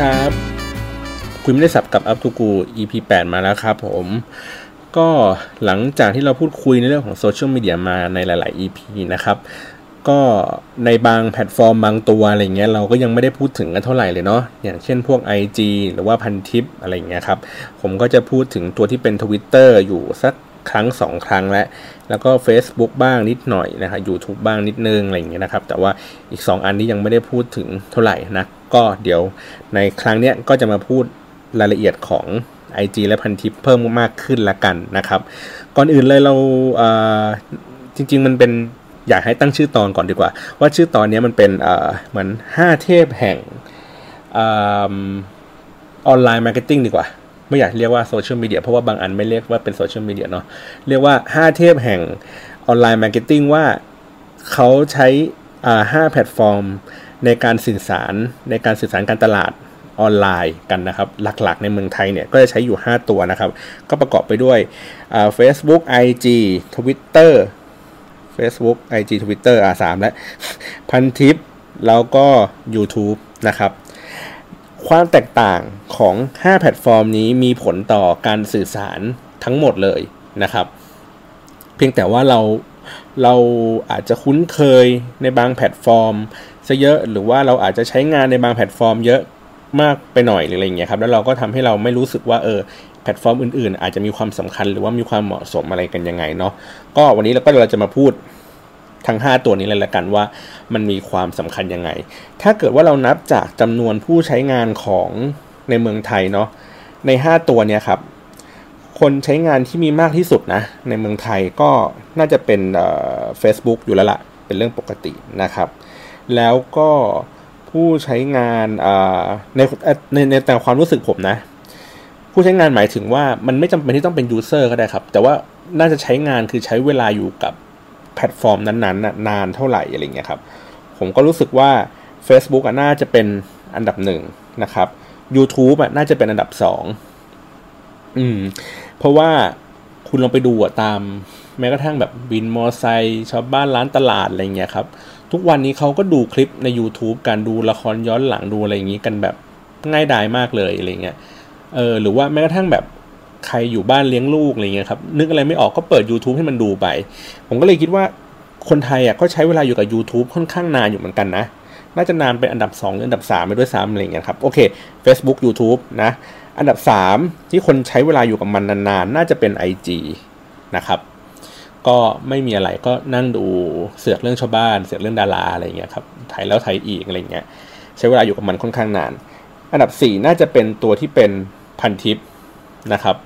ครับ คุยไม่ได้ศัพท์กับ Up to กู EP 8 มาแล้วครับผม ก็หลังจากที่เราพูดคุยในเรื่องของโซเชียลมีเดียมาในหลาย ๆ EP นะครับ ก็ในบางแพลตฟอร์มบางตัวอะไรเงี้ยเราก็ยังไม่ได้พูดถึงกันเท่าไหร่เลยเนาะ อย่างเช่นพวก IG หรือว่าพันทิปอะไรเงี้ยครับ ผมก็จะพูดถึงตัวที่เป็น Twitter อยู่สักครั้ง 2 ครั้งแล้ว แล้วก็ Facebook บ้างนิดหน่อยนะครับ YouTube บ้างนิดนึงอะไรอย่างเงี้ยนะครับ แต่ว่าอีก 2 อันที่ยังไม่ได้พูดถึงเท่าไหร่นะ ก็เดี๋ยวในครั้งเนี้ยก็จะมาพูดรายละเอียดของ IG และพันทิปเพิ่มมากขึ้นละกันนะครับ ก่อนอื่นเลยเราจริง ๆ มันเป็นอยากให้ตั้งชื่อตอนก่อนดีกว่า ว่าชื่อตอนนี้มันเป็นเหมือน 5 เทพแห่ง online marketing ดีกว่า ไม่อยากเรียกว่าโซเชียลมีเดียเพราะว่าบางอันไม่เรียกว่าเป็นโซเชียลมีเดียเนาะเรียกว่า 5 เทพแห่งonline marketing ว่าเขาใช้ห้าแพลตฟอร์ม ในการสื่อสารในการสื่อสารการตลาดออนไลน์กันนะครับ หลักๆในเมืองไทยเนี่ยก็จะใช้อยู่ 5 ตัวนะครับ ก็ประกอบไปด้วย Facebook IG Twitter Facebook IG Twitter อ่าสามและพันทิปแล้วก็ YouTube นะครับ ความแตกต่างของ 5 แพลตฟอร์มนี้มีผลต่อการสื่อสารทั้งหมดเลยนะครับ เพียงแต่ว่าเราเราอาจจะคุ้นเคยในบางแพลตฟอร์ม ซะเยอะ หรือว่าเราอาจจะใช้งานในบางแพลตฟอร์มเยอะมากไปหน่อยหรืออะไรเงี้ยครับแล้วเราก็ทำให้เราไม่รู้สึกว่าเออแพลตฟอร์มอื่นๆ อาจจะมีความสำคัญหรือว่ามีความเหมาะสมอะไรกันยังไงเนาะก็วันนี้เราก็เราจะมาพูดทั้ง 5 ตัวนี้เลยละกันว่ามันมีความสำคัญยังไง ถ้าเกิดว่าเรานับจากจำนวนผู้ใช้งานของในเมืองไทยเนาะใน 5 ตัวเนี่ยครับคนใช้งานที่มีมากที่สุดนะในเมืองไทยก็น่าจะเป็นเฟซบุ๊กอยู่แล้วละเป็นเรื่องปกตินะครับ แล้วก็ผู้ใช้งานในในในแต่ความรู้สึกผมนะ ผู้ใช้งานหมายถึงว่ามันไม่จำเป็นที่ต้องเป็น user ก็ได้ครับ แต่ว่าน่าจะใช้งานคือใช้เวลาอยู่กับแพลตฟอร์มนั้นๆนานเท่าไหร่อะไรเงี้ยครับ ผมก็รู้สึกว่า Facebook อะน่าจะเป็นอันดับหนึ่งนะครับ YouTube อะน่าจะเป็นอันดับสองอืม เพราะว่าคุณลองไปดูอะตาม แม้กระทั่งแบบบินมอไซค์ชาวบ้านร้านตลาดอะไรเงี้ยครับ ทุกวันนี้เขาก็ดูคลิปใน YouTube การดูละครย้อนหลังดูอะไรอย่างนี้กันแบบง่ายดายมากเลยอะไรเงี้ยเออหรือว่าแม้กระทั่งแบบใครอยู่บ้านเลี้ยงลูกอะไรเงี้ยครับนึกอะไรไม่ออกก็เปิด YouTube ให้มันดูไป ผมก็เลยคิดว่าคนไทยอะก็ใช้เวลาอยู่กับ YouTube ค่อนข้างนานอยู่เหมือนกันนะ น่าจะนานเป็นอันดับ 2 หรืออันดับ 3 ไปด้วยซ้ำอะไรเงี้ยครับโอเค Facebook YouTube นะอันดับ 3 ที่คนใช้เวลาอยู่กับมันนานๆ น่าจะเป็น IG นะครับ ก็ไม่มีอะไรก็นั่งดูเสือกเรื่องชาวบ้าน เสือกเรื่องดาราอะไรเงี้ยครับถ่ายแล้วถ่ายอีกอะไรเงี้ยใช้เวลาอยู่กับมันค่อนข้างนาน อันดับ 4 น่าจะเป็นตัวที่เป็นพันทิปนะครับ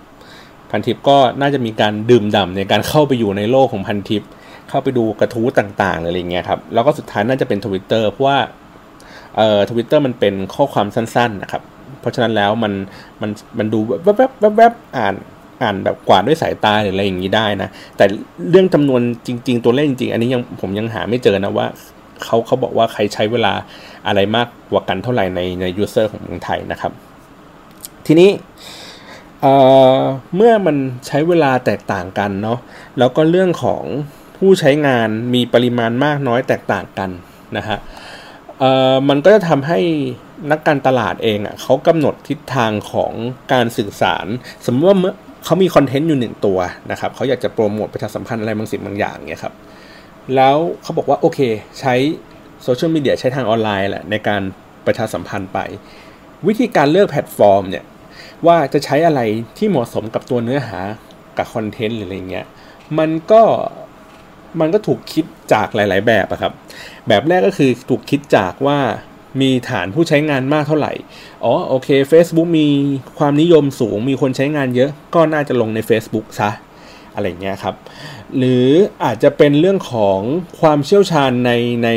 พันทิปก็น่าจะมีการดื่มด่าในการเข้าไปอยู่ในโลกของพันทิป เข้าไปดูกระทู้ต่างๆอะไรเงี้ยครับแล้วก็สุดท้ายน่าจะเป็นทวิตเตอร์เพราะว่าเอ่อทวิตเตอร์มันเป็นข้อความสั้นๆนะครับ เพราะฉะนั้นแล้วมันมันมันดูแวบๆแวบๆอ่าน อ่านแบบกวาดด้วยสายตาหรืออะไรอย่างนี้ได้นะ แต่เรื่องจำนวนจริง ๆ ตัวเลขจริงๆ อันนี้ยังผมยังหาไม่เจอนะว่าเขาเขาบอกว่าใครใช้เวลาอะไรมากกว่ากันเท่าไหร่ในใน user ของเมืองไทยนะครับ ทีนี้เมื่อมันใช้เวลาแตกต่างกันเนาะแล้วก็เรื่องของผู้ใช้งานมีปริมาณมากน้อยแตกต่างกันนะฮะมันก็จะทำให้นักการตลาดเองอะ่ะเขากำหนดทิศทางของการสื่อสาร สมมติว่าเมื่อ เขามีคอนเทนต์อยู่หนึ่งตัวนะครับเขาอยากจะโปรโมทประชาสัมพันธ์อะไรบางสิ่งบางอย่างเนี่ยครับแล้วเขาบอกว่าโอเค ใช้โซเชียลมีเดียใช้ทางออนไลน์แหละในการประชาสัมพันธ์ไป วิธีการเลือกแพลตฟอร์มเนี่ยว่าจะใช้อะไรที่เหมาะสมกับตัวเนื้อหากับคอนเทนต์หรืออะไรเงี้ยมันก็มันก็ถูกคิดจากหลาย ๆ แบบอะครับ แบบแรกก็คือถูกคิดจากว่า มีฐานผู้ใช้งานมากเท่าไหร่ อ๋อโอเค Facebook มีความนิยมสูง มีคนใช้งานเยอะ ก็น่าจะลงใน Facebook ซะ อะไรเงี้ยครับ หรืออาจจะเป็นเรื่องของความเชี่ยวชาญในใน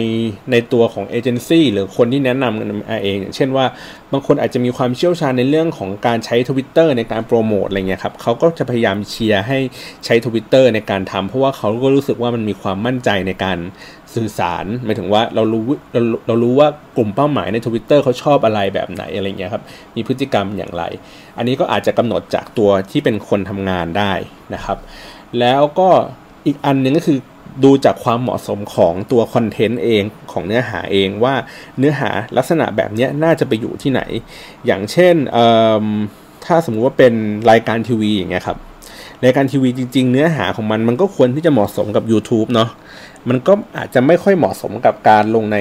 ในตัวของเอเจนซี่หรือคนที่แนะนำกันเองเช่นว่าบางคนอาจจะมีความเชี่ยวชาญในเรื่องของการใช้ Twitter ในการโปรโมทอะไรเงี้ยครับเขาก็จะพยายามเชียร์ให้ใช้ Twitter ในการทำเพราะว่าเขาก็รู้สึกว่ามันมีความมั่นใจในการ สื่อสารหมายถึงว่าเรารู้เราเรารู้ว่ากลุ่มเป้าหมายใน Twitter เขาชอบอะไรแบบไหนอะไรเงี้ยครับมีพฤติกรรมอย่างไร อันนี้ก็อาจจะกำหนดจากตัวที่เป็นคนทำงานได้นะครับ แล้วก็อีกอันหนึ่งก็คือดูจากความเหมาะสมของตัวคอนเทนต์เองของเนื้อหาเองว่าเนื้อหาลักษณะแบบนี้น่าจะไปอยู่ที่ไหน อย่างเช่นถ้าสมมุติว่าเป็นรายการทีวีอย่างเงี้ยครับรายการทีวีจริง ๆ เนื้อหาของมันมันก็ควรที่จะเหมาะสมกับ YouTube เนาะ มันก็อาจจะไม่ค่อยเหมาะสมกับการลงใน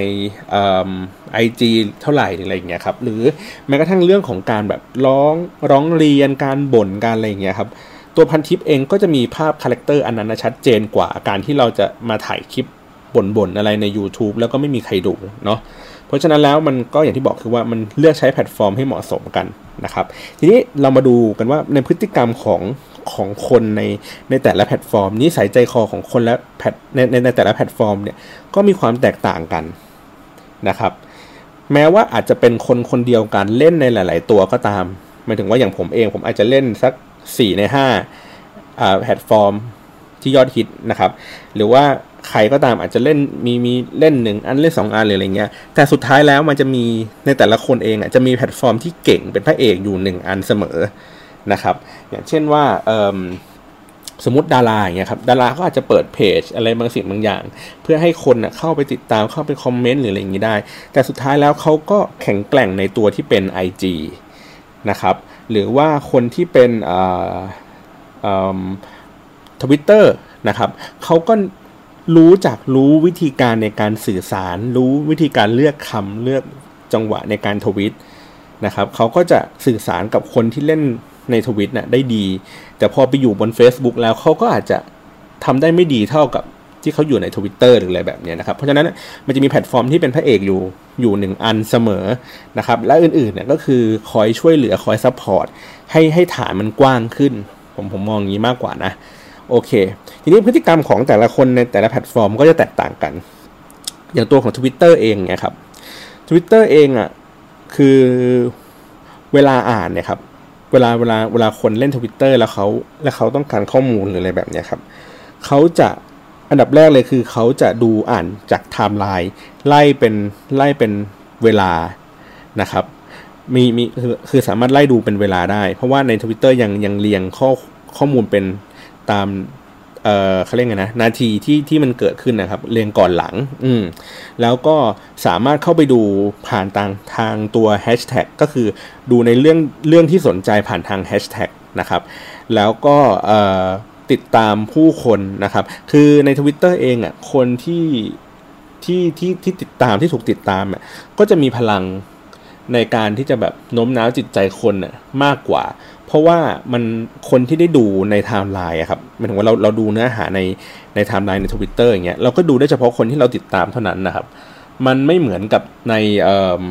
ไอจีเท่าไหร่อะไรอย่างเงี้ยครับ หรือแม้กระทั่งเรื่องของการแบบร้องร้องเรียนการบ่นการอะไรอย่างเงี้ยครับ ตัวพันทิปเองก็จะมีภาพ character อันนั้นชัดเจนกว่าการที่เราจะมาถ่ายคลิปบ่นๆอะไรใน YouTube แล้วก็ไม่มีใครดูเนาะ เพราะฉะนั้นแล้วมันก็อย่างที่บอกคือว่ามันเลือกใช้แพลตฟอร์มให้เหมาะสมกันนะครับ ทีนี้เรามาดูกันว่าในพฤติกรรมของของคนในในแต่ละแพลตฟอร์มนี้นิสัยใจคอของคนและแพลตในในแต่ละแพลตฟอร์มเนี่ยก็มีความแตกต่างกันนะครับ แม้ว่าอาจจะเป็นคนคนเดียวกันเล่นในหลาย ๆ ตัวก็ตามหมายถึงว่าอย่างผมเองผมอาจจะเล่นสัก 4 ใน5แพลตฟอร์มที่ยอดฮิตนะครับ หรือว่า ใครก็ตามอาจจะเล่นมีมีเล่นหนึ่งอันเล่นสองอันหรืออะไรเงี้ย แต่สุดท้ายแล้วมันจะมีในแต่ละคนเองอะจะมีแพลตฟอร์มที่เก่งเป็นพระเอกอยู่หนึ่งอันเสมอนะครับ อย่างเช่นว่าสมมติดาราอย่างเงี้ยครับดาราก็อาจจะเปิดเพจอะไรบางสิ่งบางอย่าง เพื่อให้คนเข้าไปติดตามเข้าไปคอมเมนต์หรืออะไรอย่างนี้ได้ แต่สุดท้ายแล้วเขาก็แข็งแกร่งในตัวที่เป็น IG นะครับหรือว่าคนที่เป็นทวิตเตอร์นะครับเขาก็ รู้จักรู้วิธีการในการสื่อสาร รู้วิธีการเลือกคำเลือกจังหวะในการทวิตนะครับเขาก็จะสื่อสารกับคนที่เล่นในทวิตนะ่ะได้ดี แต่พอไปอยู่บน Facebook แล้วเขาก็อาจจะทำได้ไม่ดีเท่ากับที่เขาอยู่ในทวิตเตอร์หรืออะไรแบบนี้นะครับเพราะฉะนั้นมันจะมีแพลตฟอร์มที่เป็นพระเอกอยู่อยู่หนึ่งอันเสมอนะครับและอื่นๆเนี่ยก็คือคอยช่วยเหลือคอย support ให้ให้ฐานมันกว้างขึ้น ผมผมมองอย่างนี้มากกว่านะ โอเค ทีนี้พฤติกรรมของแต่ละคนในแต่ละแพลตฟอร์มก็จะแตกต่างกัน อย่างตัวของ Twitter เองเนี่ยครับ Twitter เองอะ่ะคือเวลาอ่านเนี่ยครับเวลาเวลาเวลาคนเล่นทวิตเตอร์แล้วเขาแล้วเขาต้องการข้อมูลหรืออะไรแบบนี้ครับเขาจะอันดับแรกเลยคือเขาจะดูอ่านจากไทม์ไลน์ไล่เป็นไล่เป็นเวลานะครับมีมีคือคือสามารถไล่ดูเป็นเวลาได้ เพราะว่าในทวิตเตอร์ยังยังเรียงข้อข้อมูลเป็น ตามเอ่อเขาเรียกไงนะนาทีที่ที่มันเกิดขึ้นนะครับ เรียงก่อนหลัง อืมแล้วก็สามารถเข้าไปดูผ่านทางทางตัวแฮชแท็กก็คือดูในเรื่องเรื่องที่สนใจผ่านทางแฮชแท็กนะครับ แล้วก็เอ่อติดตามผู้คนนะครับ คือในทวิตเตอร์เองอะคนที่ที่ที่ที่ติดตามที่ถูกติดตามอะก็จะมีพลังในการที่จะแบบโน้มน้าวจิตใจคนน่ะมากกว่า เพราะว่ามันคนที่ได้ดูในไทม์ไลน์ครับหมายถึงว่าเราเราดูเนื้อหาในในไทม์ไลน์ในทวิตเตอร์อย่างเงี้ยเราก็ดูได้เฉพาะคนที่เราติดตามเท่านั้นนะครับ มันไม่เหมือนกับในเอ่อ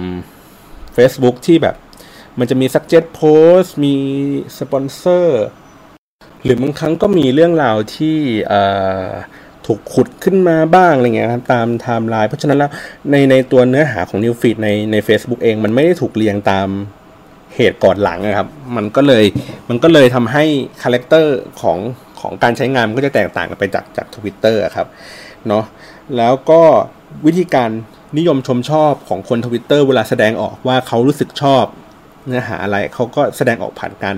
Facebook ที่แบบ มันจะมี suggest post มีสปอนเซอร์หรือบางครั้งก็มีเรื่องราวที่เอ่อถูกขุดขึ้นมาบ้างอะไรเงี้ยครับตามไทม์ไลน์เพราะฉะนั้นแล้วในในตัวเนื้อหาของ New Feed ในใน Facebook เองมันไม่ได้ถูกเรียงตาม เหตุก่อนหลังนะครับ มันก็เลยมันก็เลยทำให้ character ของของการใช้งานมันก็จะแตกต่างกันไปจากจากทวิตเตอร์ครับเนาะแล้วก็วิธีการนิยมชมชอบของคนทวิตเตอร์เวลาแสดงออกว่าเขารู้สึกชอบเนื้อหาอะไรเขาก็แสดงออกผ่านการ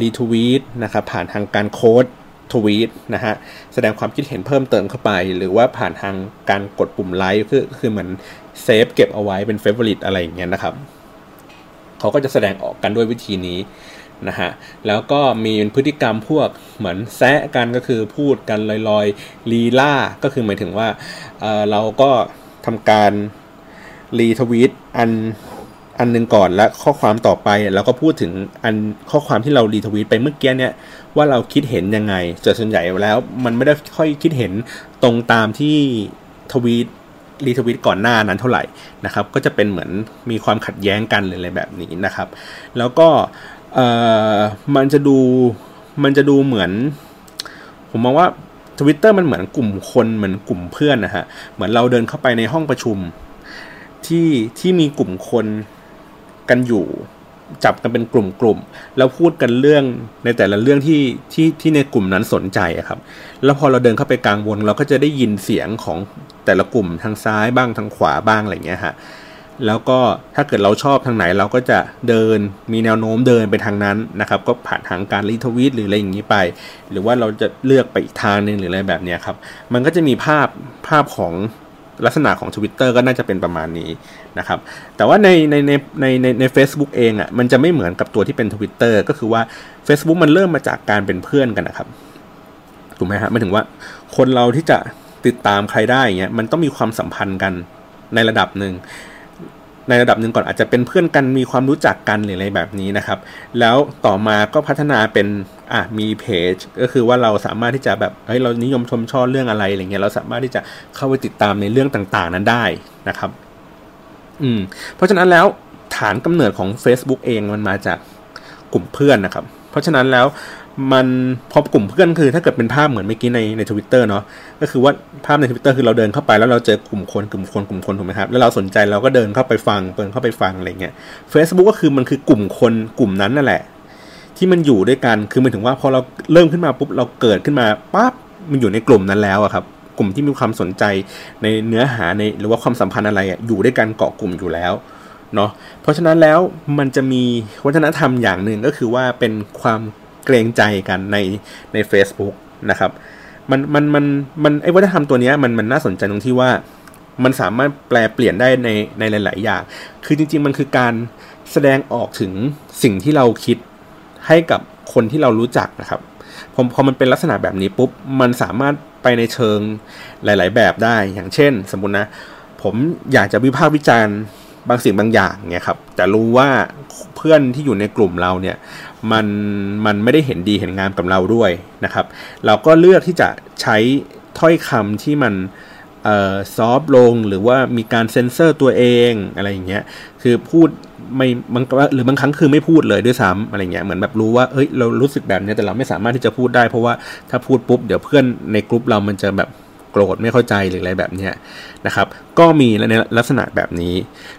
รีทวีตนะครับผ่านทางการ quote tweet นะฮะแสดงความคิดเห็นเพิ่มเติมเข้าไป หรือว่าผ่านทางการกดปุ่มไลค์คือคือเหมือนเซฟเก็บเอาไว้เป็น favorite อะไรอย่างเงี้ยนะครับ เขาก็จะแสดงออกกันด้วยวิธีนี้นะฮะแล้วก็มีพฤติกรรมพวกเหมือนแซะกันก็คือพูดกันลอยๆลีล่าก็คือหมายถึงว่าเเราก็ทำการรีทวีตอันอันหนึ่งก่อนและข้อความต่อไปเราก็พูดถึงอันข้อความที่เรารีทวีตไปเมื่อกี้เนี่ยว่าเราคิดเห็นยังไงส่วนใหญ่แล้วมันไม่ได้ค่อยคิดเห็นตรงตามที่ทวีต รีทวิตก่อนหน้านั้นเท่าไหร่นะครับ ก็จะเป็นเหมือนมีความขัดแย้งกันอะไรแบบนี้นะครับ แล้วก็มันจะดูมันจะดูเหมือน ผมมองว่าทวิตเตอร์มันเหมือนกลุ่มคนเหมือนกลุ่มเพื่อนนะฮะเหมือนเราเดินเข้าไปในห้องประชุมที่ที่มีกลุ่มคนกันอยู่ จับกันเป็นกลุ่มๆแล้วพูดกันเรื่องในแต่ละเรื่องที่ที่ที่ในกลุ่มนั้นสนใจครับ แล้วพอเราเดินเข้าไปกลางวงเราก็จะได้ยินเสียงของแต่ละกลุ่มทางซ้ายบ้างทางขวาบ้างอะไรเงี้ยฮะแล้วก็ถ้าเกิดเราชอบทางไหนเราก็จะเดินมีแนวโน้มเดินไปทางนั้นนะครับ ก็ผ่านทางการรีทวีตหรืออะไรอย่างนี้ไป หรือว่าเราจะเลือกไปอีกทางหนึ่งหรืออะไรแบบนี้ครับ มันก็จะมีภาพภาพของ ลักษณะของ Twitter ก็น่าจะเป็นประมาณนี้นะครับ แต่ว่าในในในในในใน a c e b o o k เองอะ่ะมันจะไม่เหมือนกับตัวที่เป็น Twitter ก็คือว่า Facebook มันเริ่มมาจากการเป็นเพื่อนกันนะครับถูกไหมฮะไม่ถึงว่าคนเราที่จะติดตามใครได้เงี้ยมันต้องมีความสัมพันธ์กันในระดับหนึ่ง ในระดับหนึ่งก่อนอาจจะเป็นเพื่อนกันมีความรู้จักกันหรืออะไรแบบนี้นะครับ แล้วต่อมาก็พัฒนาเป็นอะมีเพจก็คือว่าเราสามารถที่จะแบบเฮ้ยเรานิยมชมชอบเรื่องอะไรอะไรเงี้ยเราสามารถที่จะเข้าไปติดตามในเรื่องต่างๆ นั้นได้นะครับอืมเพราะฉะนั้นแล้วฐานกำเนิดของ Facebook เองมันมาจากกลุ่มเพื่อนนะครับ เพราะฉะนั้นแล้ว มันพอกลุ่มเพื่อนคือ ถ้าเกิดเป็นภาพเหมือนเมื่อกี้ในในทวิตเตอร์เนาะก็คือว่าภาพในทวิตเตอร์คือเราเดินเข้าไปแล้วเราเจอกลุ่มคนกลุ่มคนกลุ่มคนถูกไหมครับแล้วเราสนใจเราก็เดินเข้าไปฟังเดินเข้าไปฟังอะไรเงี้ย Facebook ก็คือมันคือกลุ่มคนกลุ่มนั้นนั่นแหละ ที่มันอยู่ด้วยกันคือมันถึงว่าพอเราเริ่มขึ้นมาปุ๊บเราเกิดขึ้นมาปั๊บมันอยู่ในกลุ่มนั้นแล้วอะครับกลุ่มที่มีความสนใจในเนื้อหาในหรือว่าความสัมพันธ์อะไรอะอยู่ด้วยกันเกาะกลุ่มอยู่แล้วเนาะเพราะฉะนั้นแล้วมันจะมีวัฒนธรรมอย่างหนึ่งก็คือว่าเป็นความ เกรงใจกันในใน Facebook นะครับ มันมันมันมันไอ้วัฒนธรรมตัวนี้มันมันน่าสนใจตรงที่ว่า มันสามารถแปลเปลี่ยนได้ในในหลาย ๆ อย่าง คือจริง ๆ มันคือการแสดงออกถึงสิ่งที่เราคิดให้กับคนที่เรารู้จักนะครับพอพอมันเป็นลักษณะแบบนี้ปุ๊บ มันสามารถไปในเชิงหลาย ๆ แบบได้ อย่างเช่น สมมุตินะ ผมอยากจะวิพากษ์วิจารณ์บางสิ่งบางอย่างเนี่ยครับ แต่รู้ว่าเพื่อนที่อยู่ในกลุ่มเราเนี่ย มันมันไม่ได้เห็นดีเห็นงามกับเราด้วยนะครับ เราก็เลือกที่จะใช้ถ้อยคำที่มันซอฟลงหรือว่ามีการเซ็นเซอร์ตัวเองอะไรอย่างเงี้ยคือพูดไม่บางหรือบางครั้งคือไม่พูดเลยด้วยซ้ำอะไรเงี้ยเหมือนแบบรู้ว่าเฮ้ยเรารู้สึกแบบนี้แต่เราไม่สามารถที่จะพูดได้ เพราะว่าถ้าพูดปุ๊บเดี๋ยวเพื่อนในกลุ่มเรามันจะแบบโกรธไม่เข้าใจหรืออะไรแบบเนี้ยนะครับ ก็มีในลักษณะแบบนี้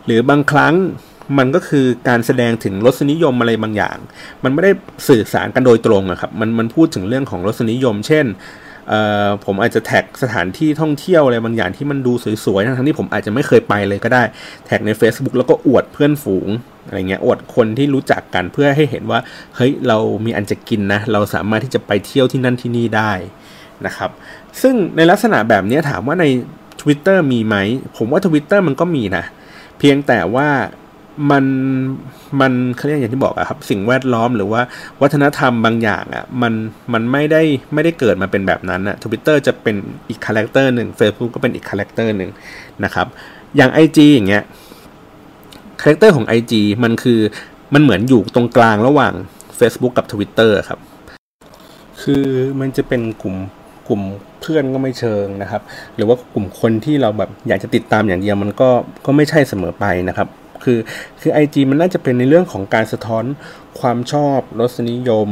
หรือบางครั้ง มันก็คือการแสดงถึงรสนิยมอะไรบางอย่าง มันไม่ได้สื่อสารกันโดยตรงอะครับมันมันพูดถึงเรื่องของรสนิยม เช่นผมอาจจะแท็กสถานที่ท่องเที่ยวอะไรบางอย่างที่มันดูสวยๆ ทั้งที่ผมอาจจะไม่เคยไปเลยก็ได้ แท็กใน Facebook แล้วก็อวดเพื่อนฝูงอะไรเงี้ยอวดคนที่รู้จักกันเพื่อให้เห็นว่าเฮ้ยเรามีอันจะกินนะเราสามารถที่จะไปเที่ยวที่นั่นที่นี่ได้นะครับซึ่งในลักษณะแบบนี้ถามว่าใน Twitter มีไหม ผมว่า Twitter มันก็มีนะ เพียงแต่ว่า มันมันเขาเรียกอย่างที่บอกอะครับ สิ่งแวดล้อมหรือว่าวัฒนธรรมบางอย่างอะมันมันไม่ได้ไม่ได้เกิดมาเป็นแบบนั้นอะทวิตเตอร์จะเป็นอีก character หนึ่ง Facebook ก็เป็นอีก character หนึ่งนะครับ อย่าง IG อย่างเงี้ยcharacter ของ IG มันคือมันเหมือนอยู่ตรงกลางระหว่าง Facebook กับ Twitter ครับ คือมันจะเป็นกลุ่มกลุ่มเพื่อนก็ไม่เชิงนะครับ หรือว่ากลุ่มคนที่เราแบบอยากจะติดตามอย่างเดียวมันก็ก็ไม่ใช่เสมอไปนะครับ คือคือ IG มันน่าจะเป็นในเรื่องของการสะท้อนความชอบรสนิยม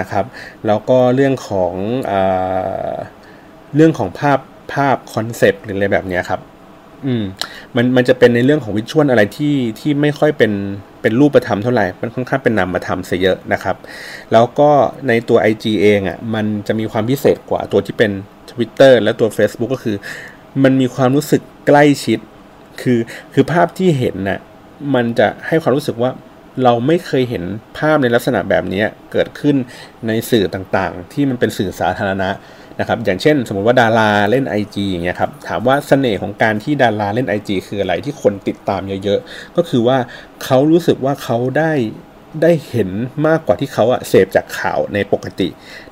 นะครับ แล้วก็เรื่องของอเรื่องของภาพภาพ concept หรืออะไรแบบนี้ครับอืมมันมันจะเป็นในเรื่องของวิชวลอะไรที่ที่ไม่ค่อยเป็นเป็นรูปธรรมเท่าไหร่ มันค่อนข้างเป็นนามธรรมซะเยอะนะครับ แล้วก็ในตัว IG เองอะ่ะมันจะมีความพิเศษกว่าตัวที่เป็น Twitter และตัว Facebook ก็คือ มันมีความรู้สึกใกล้ชิด คือคือภาพที่เห็นนะ่ะ มันจะให้ความรู้สึกว่าเราไม่เคยเห็นภาพในลักษณะแบบนี้เกิดขึ้นในสื่อต่างๆ ที่มันเป็นสื่อสาธารณะนะครับ อย่างเช่น สมมติว่าดาราเล่น IG อย่างเงี้ยครับ ถามว่าเสน่ห์ของการที่ดาราเล่น IG คืออะไรที่คนติดตามเยอะๆ ก็คือว่าเขารู้สึกว่าเขาได้ได้เห็นมากกว่าที่เขาอะเสพจากข่าวในปกติ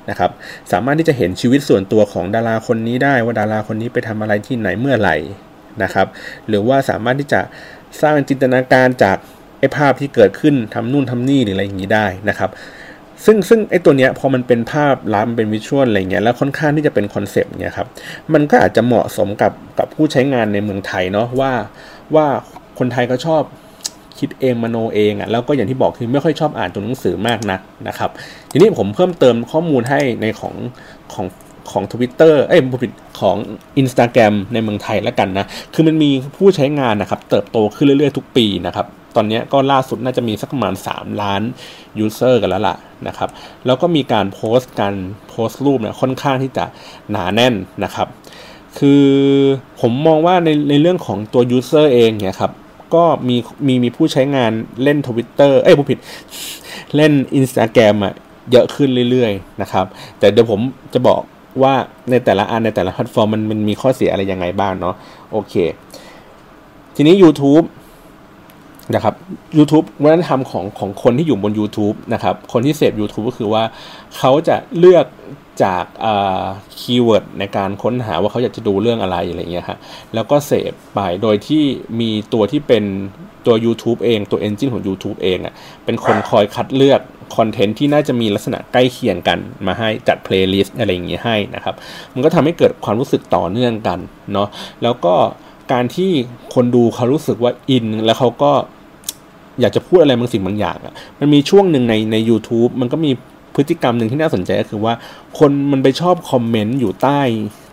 นะครับ สามารถที่จะเห็นชีวิตส่วนตัวของดาราคนนี้ได้ว่าดาราคนนี้ไปทำอะไรที่ไหนเมื่อไหร่นะครับ หรือว่าสามารถที่จะ สร้างจินตนาการจากไอ้ภาพที่เกิดขึ้นทำนู่นทำนี่หรืออะไรอย่างนี้ได้นะครับ ซึ่งซึ่งไอ้ตัวเนี้ยพอมันเป็นภาพลับเป็นวิชวลอะไรเงี้ยแล้วค่อนข้างที่จะเป็นคอนเซปต์เนี่ยครับมันก็อาจจะเหมาะสมกับกับผู้ใช้งานในเมืองไทยเนาะว่าว่าคนไทยก็ชอบคิดเองมโนเองอะ่ะแล้วก็อย่างที่บอกคือไม่ค่อยชอบอ่านตัวหนังสือมากนักนะครับ ทีนี้ผมเพิ่มเติมข้อมูลให้ในของของ ของ Twitter เอ้ยผิดของ Instagram ในเมืองไทยแล้วกันนะ คือมันมีผู้ใช้งานนะครับ เติบโตขึ้นเรื่อยๆ ทุกปีนะครับ ตอนนี้ก็ล่าสุดน่าจะมีสักประมาณ 3 ล้าน user กันแล้วล่ะนะครับ แล้วก็มีการโพสต์การโพสต์รูปเนี่ยค่อนข้างที่จะหนาแน่นนะครับ คือผมมองว่าในในเรื่องของตัว user เองเนี่ยครับก็มีมีมีผู้ใช้งานเล่นทวิตเตอร์เอ้ยผู้ผิด เล่น Instagram อะเยอะขึ้นเรื่อยๆนะครับ แต่เดี๋ยวผมจะบอก ว่าในแต่ละอันในแต่ละแพลตฟอร์มมันมันมีข้อเสียอะไรยังไงบ้างเนาะโอเค ทีนี้ YouTube นะครับ YouTube วัฒนธรรมของของคนที่อยู่บน YouTube นะครับ คนที่เสพ YouTube ก็คือว่าเขาจะเลือกจาก keyword ในการค้นหาว่าเขาอยากจะดูเรื่องอะไรอะไรเงี้ยฮะแล้วก็เสพไปโดยที่มีตัวที่เป็นตัว YouTube เองตัว Engine ของ YouTube เองอะ่ะเป็นคนคอยคัดเลือก content ที่น่าจะมีลักษณะใกล้เคียงกันมาให้จัด playlist อะไรอย่างเงี้ยให้นะครับ มันก็ทำให้เกิดความรู้สึกต่อเนื่องกันเนาะแล้วก็การที่คนดูเขารู้สึกว่าอิน แล้วเขาก็ อยากจะพูดอะไรบางสิ่งบางอย่างอะ่ะมันมีช่วงหนึ่งในใน u t u b e มันก็มีพฤติกรรมหนึ่งที่น่าสนใจก็คือว่า คนมันไปชอบคอมเมนต์อยู่ใต้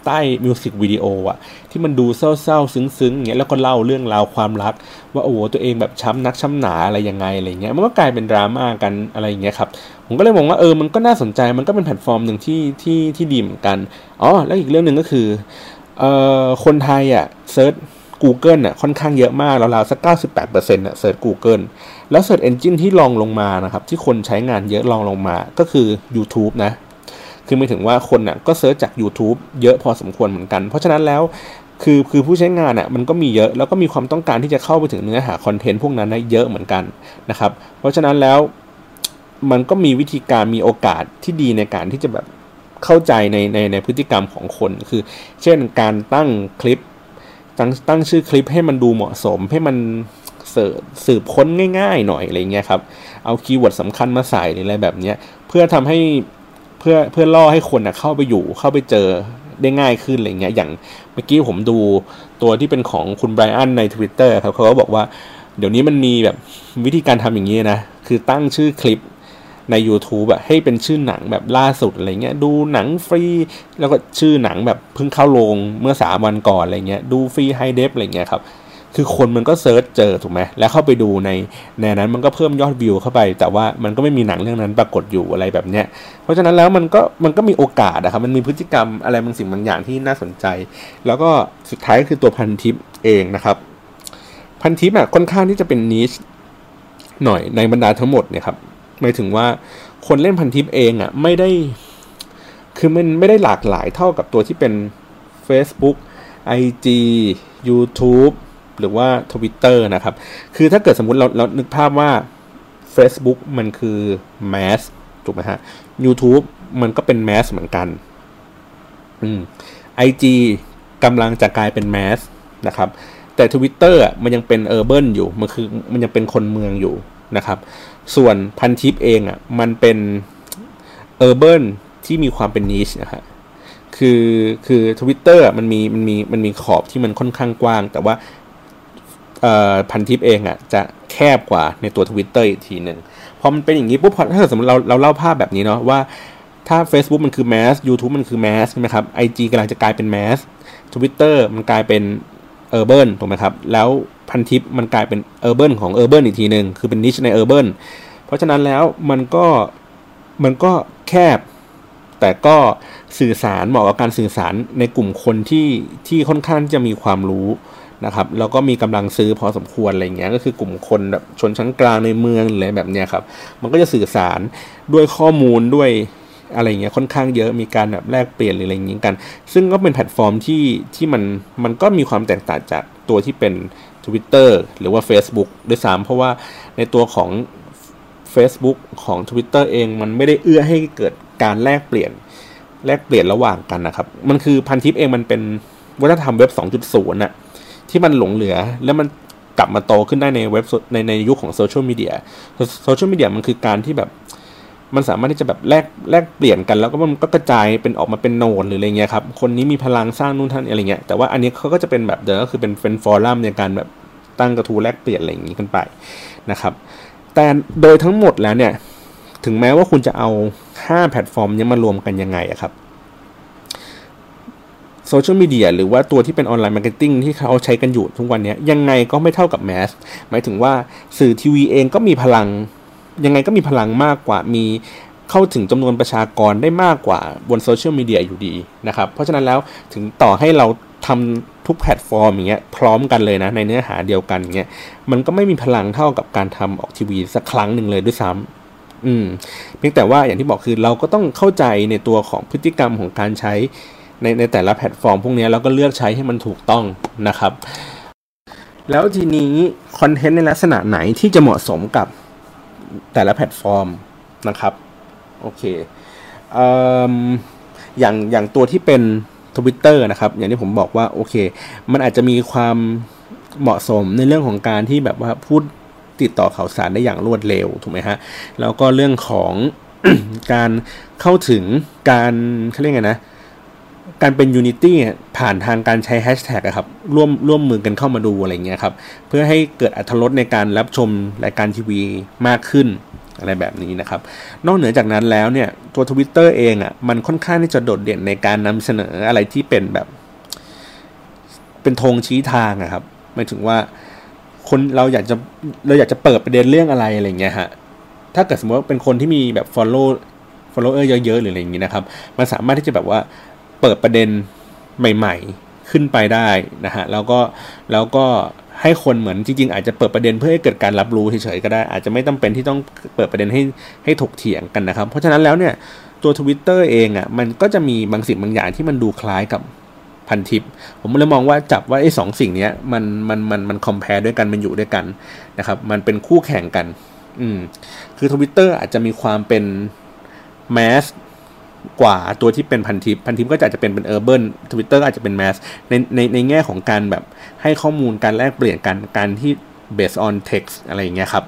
ใต้มิวสิกวิดีโออะที่มันดูเศร้าๆ ซึ้งๆอย่างเงี้ยแล้วก็เล่าเรื่องราวความรัก ว่าโอ้โหตัวเองแบบช้ำนักช้ำหนาอะไรยังไงอะไรเงี้ยมันก็กลายเป็นดราม่ากันอะไรอย่างเงี้ยครับผมก็เลยมองว่าเออมันก็น่าสนใจมันก็เป็นแพลตฟอร์มหนึ่งที่ที่ที่ดีเหมือนกันอ๋อแล้วอีกเรื่องหนึ่งก็คือเอ่อคนไทยอะเซิร์ช Google อะค่อนข้างเยอะมากราวๆสัก 98%อะเซิร์ช Google แล้ว Search Engine ที่รองลงมานะครับ ที่คนใช้งานเยอะรองลงมาก็คือ YouTube นะ คือหมายถึงว่าคนอะก็ search จาก YouTube เยอะพอสมควรเหมือนกัน เพราะฉะนั้นแล้วคือคือผู้ใช้งานอะมันก็มีเยอะแล้วก็มีความต้องการที่จะเข้าไปถึงเนื้อหา content พวกนั้นเยอะเหมือนกันนะครับ เพราะฉะนั้นแล้วมันก็มีวิธีการมีโอกาสที่ดีในการที่จะแบบเข้าใจในในในพฤติกรรมของคน คือ เช่นการตั้งคลิป ตั้งตั้งชื่อคลิปให้มันดูเหมาะสมให้มันสืบค้นง่าย ๆ หน่อยอะไรเงี้ยครับ เอา keyword สำคัญมาใส่หรืออะไรแบบเนี้ยเพื่อทำให้เพื่อเพื่อล่อให้คนนะเข้าไปอยู่เข้าไปเจอได้ง่ายขึ้นอะไรเงี้ยอย่างเมื่อกี้ผมดูตัวที่เป็นของคุณไบรอันใน Twitter ครับเขาก็บอกว่า เดี๋ยวนี้มันมีแบบวิธีการทำอย่างนี้นะ คือตั้งชื่อคลิป ใน YouTube อะให้เป็นชื่อหนังแบบล่าสุดอะไรเงี้ยดูหนังฟรี แล้วก็ชื่อหนังแบบเพิ่งเข้าโรงเมื่อสามวันก่อนอะไรเงี้ยดูฟรี hi-def อะไรเงี้ยครับคือคนมันก็ search เจอถูกไหมแล้วเข้าไปดูในในนั้นมันก็เพิ่มยอดวิวเข้าไป แต่ว่ามันก็ไม่มีหนังเรื่องนั้นปรากฏอยู่อะไรแบบเนี้ยเพราะฉะนั้นแล้วมันก็มันก็มีโอกาสนะครับมันมีพฤติกรรมอะไรบางสิ่งบางอย่างที่น่าสนใจ แล้วก็สุดท้ายก็คือตัวพันทิปเองนะครับ พันทิปอะค่อนข้างที่จะเป็นนิชหน่อยในบรรดาทั้งหมดเนี่ยครับ หมายถึงว่าคนเล่นพันทิปเองอะ่ะไม่ได้ คือมันไม่ได้หลากหลายเท่ากับตัวที่เป็น Facebook IG YouTube หรือว่า Twitter นะครับ คือถ้าเกิดสมมุติเราเรานึกภาพว่า Facebook มันคือแมสถูกไหมฮะ YouTube มันก็เป็น mass เหมือนกัน อืม IG กำลังจะกลายเป็น mass นะครับ แต่ Twitter อะมันยังเป็น urban อยู่ มันคือมันยังเป็นคนเมืองอยู่นะครับ ส่วนพันทิปเองอะ่ะมันเป็น urban ที่มีความเป็น niche นะฮะคือคือทวิตเตอร์มันมีมันมีมันมีขอบที่มันค่อนข้างกว้าง แต่ว่าพันทิปเองอะ่ะจะแคบกว่าในตัวทวิตเตอร์อีกทีหนึ่งพอมันเป็นอย่างนี้ปุ๊บถ้าสมมติเราเราเล่าภาพแบบนี้เนาะว่าถ้า Facebook มันคือแมส YouTube มันคือ mass ใช่ไหมครับ IG กำลังจะกลายเป็นแมส Twitter มันกลายเป็น urban ถูกไหมครับ แล้ว พันทิปมันกลายเป็น urban ของ urban อีกทีหนึ่งคือเป็น niche ใน urban เพราะฉะนั้นแล้วมันก็มันก็แคบ แต่ก็สื่อสารเหมาะกับการสื่อสารในกลุ่มคนที่ที่ค่อนข้างจะมีความรู้นะครับแล้วก็มีกำลังซื้อพอสมควรอะไรเงี้ยก็คือกลุ่มคนแบบชนชั้นกลางในเมืองอะไรแบบเนี้ยครับมันก็จะสื่อสารด้วยข้อมูลด้วยอะไรเงี้ยค่อนข้างเยอะมีการแบบแลกเปลี่ยนหรืออะไรอย่างงี้กัน ซึ่งก็เป็นแพลตฟอร์มที่ที่มันมันก็มีความแตกต่างจากตัวที่เป็น Twitter หรือว่า Facebook ด้วยซ้ำเพราะว่าในตัวของ Facebook ของ Twitter เองมันไม่ได้เอื้อให้เกิดการแลกเปลี่ยนแลกเปลี่ยนระหว่างกันนะครับ มันคือพันทิปเองมันเป็นวัฒนธรรมเว็บ 2.0น่ะที่มันหลงเหลือแล้วมันกลับมาโตขึ้นได้ในเว็บในในยุคของ social media social media มันคือการที่แบบมันสามารถที่จะแบบแลกแลกเปลี่ยนกันแล้วก็มันก็กระจายเป็นออกมาเป็น node หรืออะไรเงี้ยครับ คนนี้มีพลังสร้างนู่นนั่นอะไรเงี้ยแต่ว่าอันนี้เขาก็จะเป็นแบบเดิมก็คือเป็นเป็น forum ในการแบบ ตั้งกระทู้แลกเปลี่ยนอะไรอย่างนี้กันไปนะครับ แต่โดยทั้งหมดแล้วเนี่ย ถึงแม้ว่าคุณจะเอา 5 แพลตฟอร์มนี้มารวมกันยังไงอะครับsocial media หรือว่าตัวที่เป็น online marketing ที่เขาใช้กันอยู่ทุกวันนี้ยังไงก็ไม่เท่ากับ mass หมายถึงว่าสื่อทีวีเองก็มีพลัง ยังไงก็มีพลังมากกว่ามีเข้าถึงจำนวนประชากรได้มากกว่าบน social media อยู่ดีนะครับ เพราะฉะนั้นแล้วถึงต่อให้เรา ทำทุกแพลตฟอร์มอย่างเงี้ยพร้อมกันเลยนะในเนื้อหาเดียวกันเงี้ยมันก็ไม่มีพลังเท่ากับการทำออกทีวีสักครั้งหนึ่งเลยด้วยซ้ำอืมเพียงแต่ว่าอย่างที่บอกคือเราก็ต้องเข้าใจในตัวของพฤติกรรมของการใช้ในในแต่ละแพลตฟอร์ม พวกนี้แล้วก็เลือกใช้ให้มันถูกต้องนะครับ แล้วทีนี้ content ในลักษณะไหนที่จะเหมาะสมกับแต่ละแพลตฟอร์มนะครับ โอเคออย่างอย่างตัวที่เป็น ทวิตเตอร์นะครับ อย่างที่ผมบอกว่าโอเค มันอาจจะมีความเหมาะสมในเรื่องของการที่แบบว่าพูดติดต่อข่าวสารได้อย่างรวดเร็วถูกไหมฮะ แล้วก็เรื่องของการเข้าถึงการเขาเรียกไงนะ การเป็นยูนิตี้ผ่านทางการใช้แฮชแท็กครับร่วมร่วมมือกันเข้ามาดูอะไรเงี้ยครับ เพื่อให้เกิดอัตรสในการรับชมรายการทีวีมากขึ้น อะไรแบบนี้นะครับ นอกเหนือจากนั้นแล้วเนี่ยตัว Twitter เองอะ่ะมันค่อนข้างที่จะโดดเด่นในการนำเสนออะไรที่เป็นแบบ เป็นธงชี้ทางอะครับหมายถึงว่าคนเราอยากจะเราอยากจะเปิดประเด็นเรื่องอะไรอะไรเงี้ยฮะถ้าเกิดสมมติว่าเป็นคนที่มีแบบ follow follower เยอะๆหรืออะไรอย่างนี้นะครับ มันสามารถที่จะแบบว่าเปิดประเด็นใหม่ ๆ ขึ้นไปได้นะฮะ แล้วก็แล้วก็ ให้คนเหมือนจริง ๆ อาจจะเปิดประเด็นเพื่อให้เกิดการรับรู้เฉยๆก็ได้อาจจะไม่ต้องเป็นที่ต้องเปิดประเด็นให้ให้ถกเถียงกันนะครับ เพราะฉะนั้นแล้วเนี่ยตัว Twitter เองอะ่ะมันก็จะมีบางสิ่งบางอย่างที่มันดูคล้ายกับพันทิป ผมเลยมองว่าจับว่าไอ้สองสิ่งเนี้ยมันมันมันมัน compare ด้วยกันมันอยู่ด้วยกันนะครับมันเป็นคู่แข่งกันอืมคือ Twitter อาจจะมีความเป็น mass กว่าตัวที่เป็นพันทิปพันทิปก็อาจจะเป็นเป็น urban Twitter อาจจะเป็น mass ในในในแง่ของการแบบให้ข้อมูลการแลกเปลี่ยนกันการที่ based on text อะไรอย่างเงี้ยครับ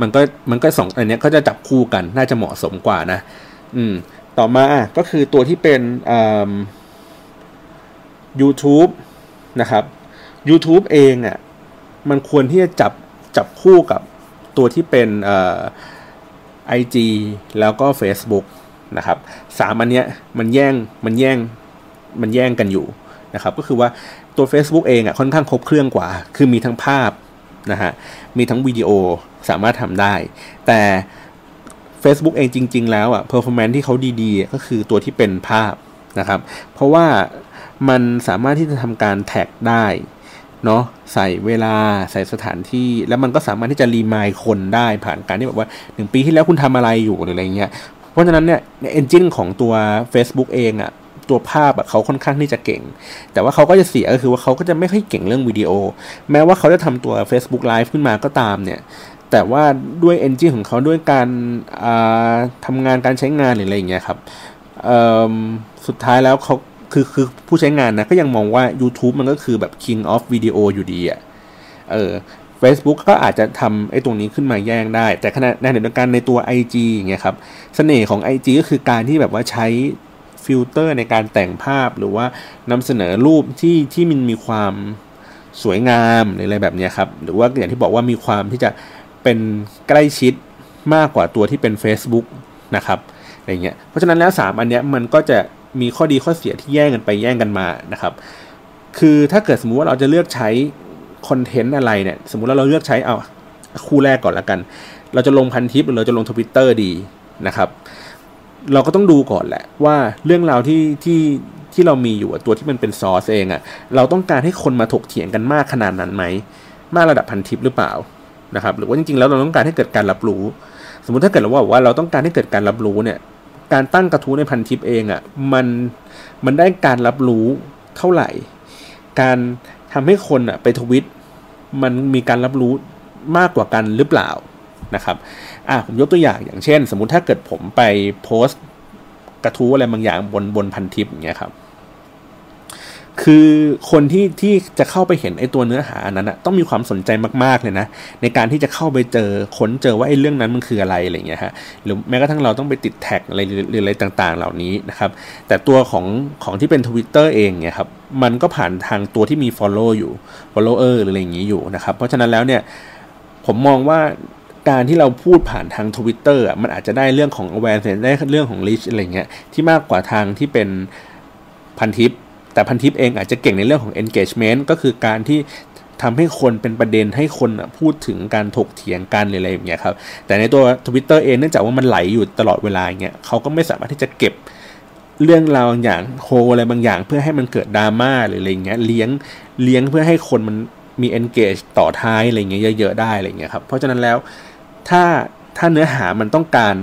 มันก็มันก็สองอันนี้ก็จะจับคู่กันน่าจะเหมาะสมกว่านะ อืม ต่อมาก็คือตัวที่เป็นอ่า YouTube นะครับ YouTube เองอะ่ะมันควรที่จะจับจับคู่กับตัวที่เป็นเอ่อ IG แล้วก็ Facebook นะครับสามอันเนี้ยมันแย่งมันแย่งมันแย่งกันอยู่นะครับก็คือว่าตัว Facebook เองอะค่อนข้างครบเครื่องกว่า คือมีทั้งภาพนะฮะมีทั้งวิดีโอสามารถทำได้ แต่ Facebook เองจริง ๆ แล้วอะ performance ที่เขาดีๆ ก็คือตัวที่เป็นภาพนะครับ เพราะว่ามันสามารถที่จะทำการแท็กได้เนาะใส่เวลาใส่สถานที่ แล้วมันก็สามารถที่จะรีมายคนได้ผ่านการที่แบบว่าหนึ่งปีที่แล้วคุณทำอะไรอยู่หรืออะไรเงี้ย เพราะฉะนั้นเนี่ยเอนจินของตัว Facebook เองอะตัวภาพอะเขาค่อนข้างที่จะเก่ง แต่ว่าเขาก็จะเสียก็คือว่าเขาก็จะไม่ค่อยเก่งเรื่องวิดีโอ แม้ว่าเขาจะทำตัว Facebook Live ขึ้นมาก็ตามเนี่ย แต่ว่าด้วย engine ของเขาด้วยการทำงานการใช้งานหรืออะไรอย่างเงี้ยครับสุดท้ายแล้วเขาคือคือผู้ใช้งานนะก็ยังมองว่า YouTube มันก็คือแบบ king of video อยู่ดีอะ่ะเออ Facebook ก็อาจจะทำไอ้ตรงนี้ขึ้นมาแย่งได้ แต่ขณะในเดียวกันในตัว IG อย่างเงี้ยครับเสน่ห์ของ IG ก็คือการที่แบบว่าใช้ฟิลเตอร์ในการแต่งภาพหรือว่านำเสนอรูปที่ที่มันมีความสวยงามหรืออะไรแบบนี้ครับ หรือว่าอย่างที่บอกว่ามีความที่จะเป็นใกล้ชิดมากกว่าตัวที่เป็น Facebook นะครับอะไรเงี้ยเพราะฉะนั้นแล้ว 3 อันเนี้ยมันก็จะมีข้อดีข้อเสียที่แย่งกันไปแย่งกันมานะครับ คือถ้าเกิดสมมุติว่าเราจะเลือกใช้ คอนเทนต์อะไรเนี่ย สมมุติว่าเราเลือกใช้เอาคู่แรกก่อนละกัน เราจะลงพันทิปหรือเราจะลงทวิตเตอร์ดีนะครับ เราก็ต้องดูก่อนแหละว่าเรื่องราวที่ที่ที่เรามีอยู่ตัวที่มันเป็นซอสเองอะ่ะ เราต้องการให้คนมาถกเถียงกันมากขนาดนั้นไหม มากระดับพันทิปหรือเปล่านะครับ หรือว่าจริงๆแล้วเราต้องการให้เกิดการรับรู้ สมมุติถ้าเกิดเราว่าว่าเราต้องการให้เกิดการรับรู้เนี่ย การตั้งกระทู้ในพันทิปเองอะ่ะมันมันได้การรับรู้เท่าไหร่ การ ทำให้คนอะไปทวิตมันมีการรับรู้มากกว่ากันหรือเปล่านะครับอะผมยกตัวอย่างอย่างเช่น สมมุติถ้าเกิดผมไปโพสต์กระทู้อะไรบางอย่างบนบนพันทิปอย่างเงี้ยครับ คือคนที่ที่จะเข้าไปเห็นไอ้ตัวเนื้อหาอันั้นอะต้องมีความสนใจมากๆเลยนะในการที่จะเข้าไปเจอค้นเจอว่าไอ้เรื่องนั้นมันคืออะไรอะไรเงี้ยฮะหรือแม้กระทั่งเราต้องไปติดแท็กอะไรหรืออะไรต่างๆ เหล่านี้นะครับ แต่ตัวของของที่เป็น Twitter เองเนี่ยครับมันก็ผ่านทางตัวที่มี follow อยู่ follower หรืออะไรอย่างนี้อยู่นะครับเพราะฉะนั้นแล้วเนี่ยผมมองว่าการที่เราพูดผ่านทาง Twitter อะมันอาจจะได้เรื่องของ awareness ได้เรื่องของ reach อะไรเงี้ยที่มากกว่าทางที่เป็นพันทิป แต่พันทิปเองอาจจะเก่งในเรื่องของ engagement ก็คือการที่ทำให้คนเป็นประเด็นให้คนพูดถึงการถกเถียงกันหรืออะไรอย่างเงี้ยครับแต่ในตัว Twitter เองเนื่องจากว่ามันไหลอยู่ตลอดเวลาเงี้ยเขาก็ไม่สามารถที่จะเก็บเรื่องราวบางอย่างโฮอะไรบางอย่าง เพื่อให้มันเกิดดราม่าหรืออะไรเงี้ยเลี้ยงเลี้ยงเพื่อให้คนมันมี engage ต่อท้ายอะไรเงี้ยเยอะๆได้อะไรเงี้ยครับเพราะฉะนั้นแล้วถ้าถ้าเนื้อหามันต้องการ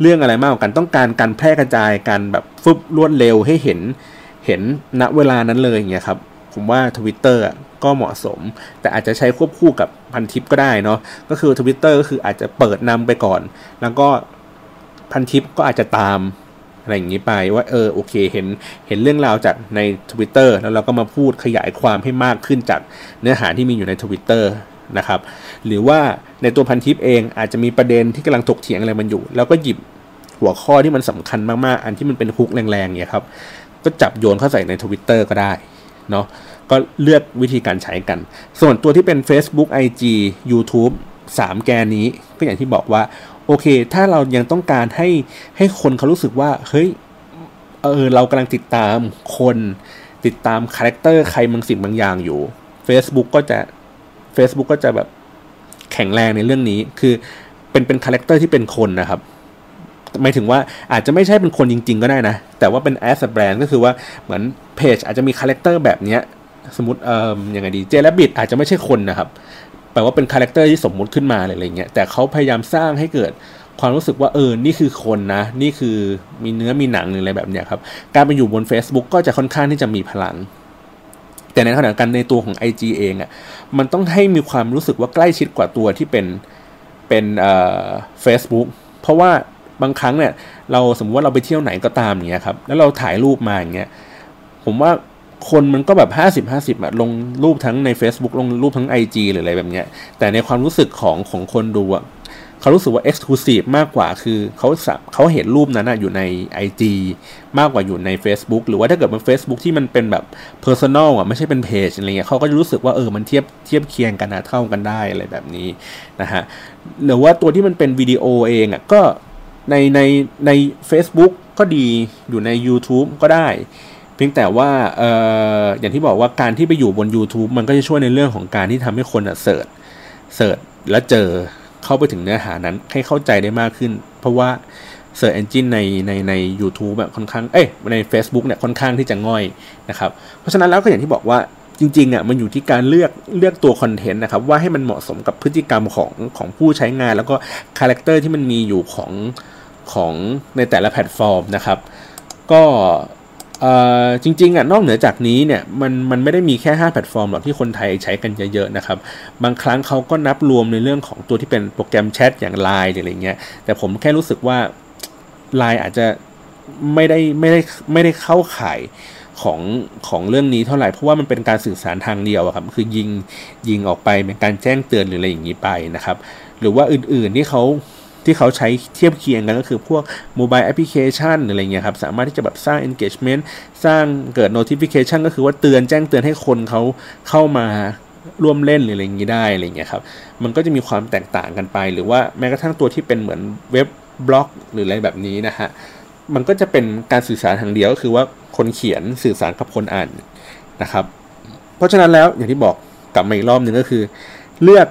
เรื่องอะไรมากกว่ากันต้องการการแพร่กระจายการแบบฟึบรวดเร็วให้เห็น เห็นณเวลานั้นเลยอย่างเงี้ยครับผมว่า Twitter ก็เหมาะสม แต่อาจจะใช้ควบคู่กับพันทิปก็ได้เนาะก็คือ Twitter ก็คืออาจจะเปิดนำไปก่อน แล้วก็พันทิปก็อาจจะตามอะไรอย่างนี้ไปว่าเออโอเคเห็นเห็นเรื่องราวจากใน Twitter แล้วเราก็มาพูดขยายความให้มากขึ้นจากเนื้อหาที่มีอยู่ใน Twitter นะครับหรือว่าในตัวพันทิปเองอาจจะมีประเด็นที่กำลังถกเถียงอะไรมันอยู่ แล้วก็หยิบหัวข้อที่มันสำคัญมากๆ อันที่มันเป็นฮุกแรงๆเนี่ยครับ ก็จับโยนเข้าใส่ใน Twitter ก็ได้เนาะก็เลือกวิธีการใช้กัน ส่วนตัวที่เป็น Facebook IG YouTube 3 แกนนี้ก็อย่างที่บอกว่า โอเค ถ้าเรายังต้องการให้ให้คนเขารู้สึกว่า เฮ้ยเออเรากำลังติดตามคนติดตาม character ใครบางสิ่งบางอย่างอยู่ Facebook ก็จะ Facebook ก็จะแบบแข็งแรงในเรื่องนี้ คือเป็นเป็น character ที่เป็นคนนะครับ หมายถึงว่าอาจจะไม่ใช่เป็นคนจริง ๆ ก็ได้นะ แต่ว่าเป็น as brand ก็คือว่าเหมือนเพจอาจจะมี character แบบเนี้ยสมมติเอ่อยังไงดีเจลบิดอาจจะไม่ใช่คนนะครับแปลว่าเป็น character ที่สมมุติขึ้นมาอะไรเงี้ยแต่เขาพยายามสร้างให้เกิดความรู้สึกว่าเออ นี่คือคนนะ นี่คือมีเนื้อมีหนังหรืออะไรแบบเนี้ยครับ การไปอยู่บน Facebook ก็จะค่อนข้างที่จะมีพลัง แต่ในขณะเดียวกันในตัวของ IG เองอะ่ะ มันต้องให้มีความรู้สึกว่าใกล้ชิดกว่าตัวที่เป็นเป็นเอ่อ Facebook เพราะว่า บางครั้งเนี่ยเราสมมติว่าเราไปเที่ยวไหนก็ตามอย่างเงี้ยครับแล้วเราถ่ายรูปมาอย่างเงี้ยผมว่าคนมันก็แบบห้าสิบห้าสิบอะลงรูปทั้งใน Facebook ลงรูปทั้ง IG หรืออะไรแบบเนี้ย แต่ในความรู้สึกของของคนดูอะเขารู้สึกว่า Exclusive มากกว่าคือเขาเขาเห็นรูปนั้นอยู่ใน IG มากกว่าอยู่ใน Facebook หรือว่าถ้าเกิดมัน Facebook ที่มันเป็นแบบ Personal อะไม่ใช่เป็นเพจอะไรเงี้ยเขาก็จะรู้สึกว่าเออมันเทียบเทียบเคียงกันนะเท่ากันได้อะไรแบบนี้นะฮะหรือว่าตัวที่มันเป็นวิดีโอเองอะก็ ในในใน Facebook ก็ดีอยู่ใน YouTube ก็ได้ เพียงแต่ว่าเอออย่างที่บอกว่าการที่ไปอยู่บน YouTube มันก็จะช่วยในเรื่องของการที่ทำให้คน search search แล้วเจอเข้าไปถึงเนื้อหานั้นให้เข้าใจได้มากขึ้น เพราะว่าเสิร์ชเอนจินในในใน u t u b e แบบค่อนข้างเอ้ยใน Facebook เนี่ยค่อนข้างที่จะง่อยนะครับเพราะฉะนั้นแล้วก็อย่างที่บอกว่าจริงๆอะมันอยู่ที่การเลือกเลือกตัว content นะครับว่าให้มันเหมาะสมกับพฤติกรรมของของผู้ใช้งาน แล้วก็ character ที่มันมีอยู่ของ ของในแต่ละแพลตฟอร์มนะครับ ก็จริงๆอะนอกเหนือจากนี้เนี่ยมันมันไม่ได้มีแค่ 5 แพลตฟอร์มหรอกที่คนไทยใช้กันเยอะๆนะครับ บางครั้งเขาก็นับรวมในเรื่องของตัวที่เป็นโปรแกรมแชทอย่าง Line อะไรเงี้ยแต่ผมแค่รู้สึกว่า Line อาจจะไม่ได้ไม่ได้ไม่ได้เข้าข่ายของของเรื่องนี้เท่าไหร่ เพราะว่ามันเป็นการสื่อสารทางเดียวครับคือยิงยิงออกไปเป็นการแจ้งเตือนหรืออะไรอย่างนี้ไปนะครับ หรือว่าอื่นๆที่เขา ที่เขาใช้เทียบเคียงกันก็คือพวกโมบายแอปพลิเคชันอะไรเงี้ยครับ สามารถที่จะแบบสร้าง engagement สร้างเกิด notification ก็คือว่าเตือนแจ้งเตือนให้คนเขาเข้ามาร่วมเล่นหรืออะไรอย่างนี้ได้อะไรเงี้ยครับ มันก็จะมีความแตกต่างกันไป หรือว่าแม้กระทั่งตัวที่เป็นเหมือนเว็บบล็อก หรืออะไรแบบนี้นะฮะ มันก็จะเป็นการสื่อสารทางเดียวก็คือว่าคนเขียนสื่อสารกับคนอ่านนะครับ เพราะฉะนั้นแล้วอย่างที่บอกกลับมาอีกรอบหนึ่งก็คือ เลือก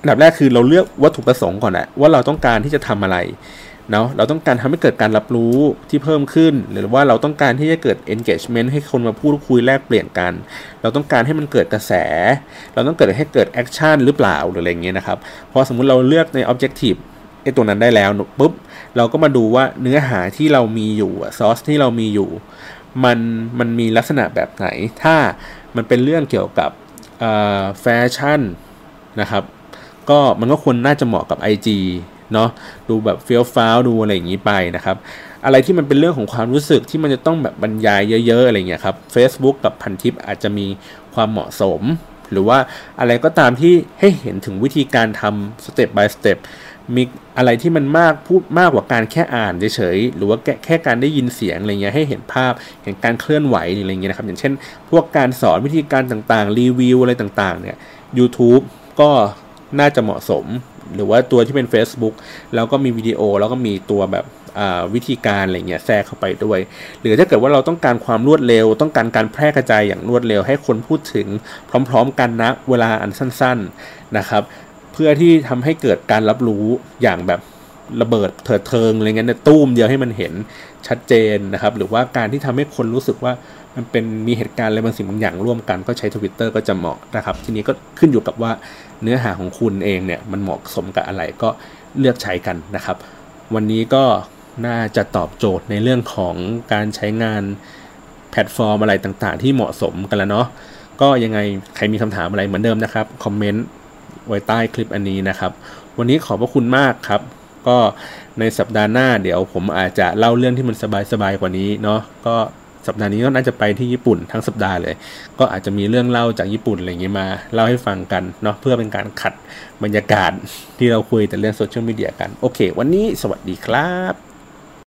อันดับแรกคือเราเลือกวัตถุประสงค์ก่อนแหละว่าเราต้องการที่จะทำอะไรเนาะเราต้องการทำให้เกิดการรับรู้ที่เพิ่มขึ้น หรือว่าเราต้องการที่จะเกิด engagement ให้คนมาพูดคุยแลกเปลี่ยนกัน เราต้องการให้มันเกิดกระแส เราต้องเกิดให้เกิด action หรือเปล่าหรืออะไรเงี้ยนะครับพอสมมุติเราเลือกใน objective ไอ้ตัวนั้นได้แล้วปุ๊บเราก็มาดูว่าเนื้อหาที่เรามีอยู่ซอสที่เรามีอยู่มันมันมีลักษณะแบบไหน ถ้ามันเป็นเรื่องเกี่ยวกับแฟชั่นนะครับ ก็มันก็ควรน่าจะเหมาะกับ IG เนาะดูแบบเฟี้ยวฟ้าวดูอะไรอย่างนี้ไปนะครับ อะไรที่มันเป็นเรื่องของความรู้สึกที่มันจะต้องแบบบรรยายเยอะๆอะไรเงี้ยครับ Facebook กับพันทิปอาจจะมีความเหมาะสม หรือว่าอะไรก็ตามที่ให้เห็นถึงวิธีการทำสเต็ป by สเต็ปมีอะไรที่มันมากพูดมากกว่าการแค่อ่านเฉยๆหรือว่าแค่การได้ยินเสียงอะไรเงี้ยให้เห็นภาพเห็นการเคลื่อนไหวอะไรเงี้ยนะครับ อย่างเช่น พวกการสอนวิธีการต่างๆ รีวิวอะไรต่างๆเนี่ย YouTube ก็ น่าจะเหมาะสม หรือว่าตัวที่เป็น Facebook แล้วก็มีวิดีโอแล้วก็มีตัวแบบวิธีการอะไรเงี้ยแทรกเข้าไปด้วย หรือถ้าเกิดว่าเราต้องการความรวดเร็ว ต้องการการแพร่กระจายอย่างรวดเร็ว ให้คนพูดถึงพร้อมๆ กันนะเวลาอันสั้น ๆนะครับ เพื่อที่ทำให้เกิดการรับรู้อย่างแบบ ระเบิดเถิดเทิงอะไรเงี้ยเนี่ยตู้มเดียวให้มันเห็นชัดเจนนะครับ หรือว่าการที่ทำให้คนรู้สึกว่ามันเป็นมีเหตุการณ์อะไรบางสิ่งบางอย่างร่วมกันก็ใช้ทวิตเตอร์ก็จะเหมาะนะครับ ทีนี้ก็ขึ้นอยู่กับว่าเนื้อหาของคุณเองเนี่ยมันเหมาะสมกับอะไรก็เลือกใช้กันนะครับ วันนี้ก็น่าจะตอบโจทย์ในเรื่องของการใช้งานแพลตฟอร์มอะไรต่างๆ ที่เหมาะสมกันแล้วเนาะก็ยังไงใครมีคำถามอะไรเหมือนเดิมนะครับคอมเมนต์ไว้ใต้คลิปอันนี้นะครับ วันนี้ขอบพระคุณมากครับ ก็ในสัปดาห์หน้าเดี๋ยวผมอาจจะเล่าเรื่องที่มันสบายๆกว่านี้เนาะก็สัปดาห์นี้ก็น่าจะไปที่ญี่ปุ่นทั้งสัปดาห์เลย ก็อาจจะมีเรื่องเล่าจากญี่ปุ่นอะไรอย่างงี้มาเล่าให้ฟังกันเนาะเพื่อเป็นการขัดบรรยากาศที่เราคุยแต่เรื่องโซเชียลมีเดียกัน โอเค วันนี้สวัสดีครับ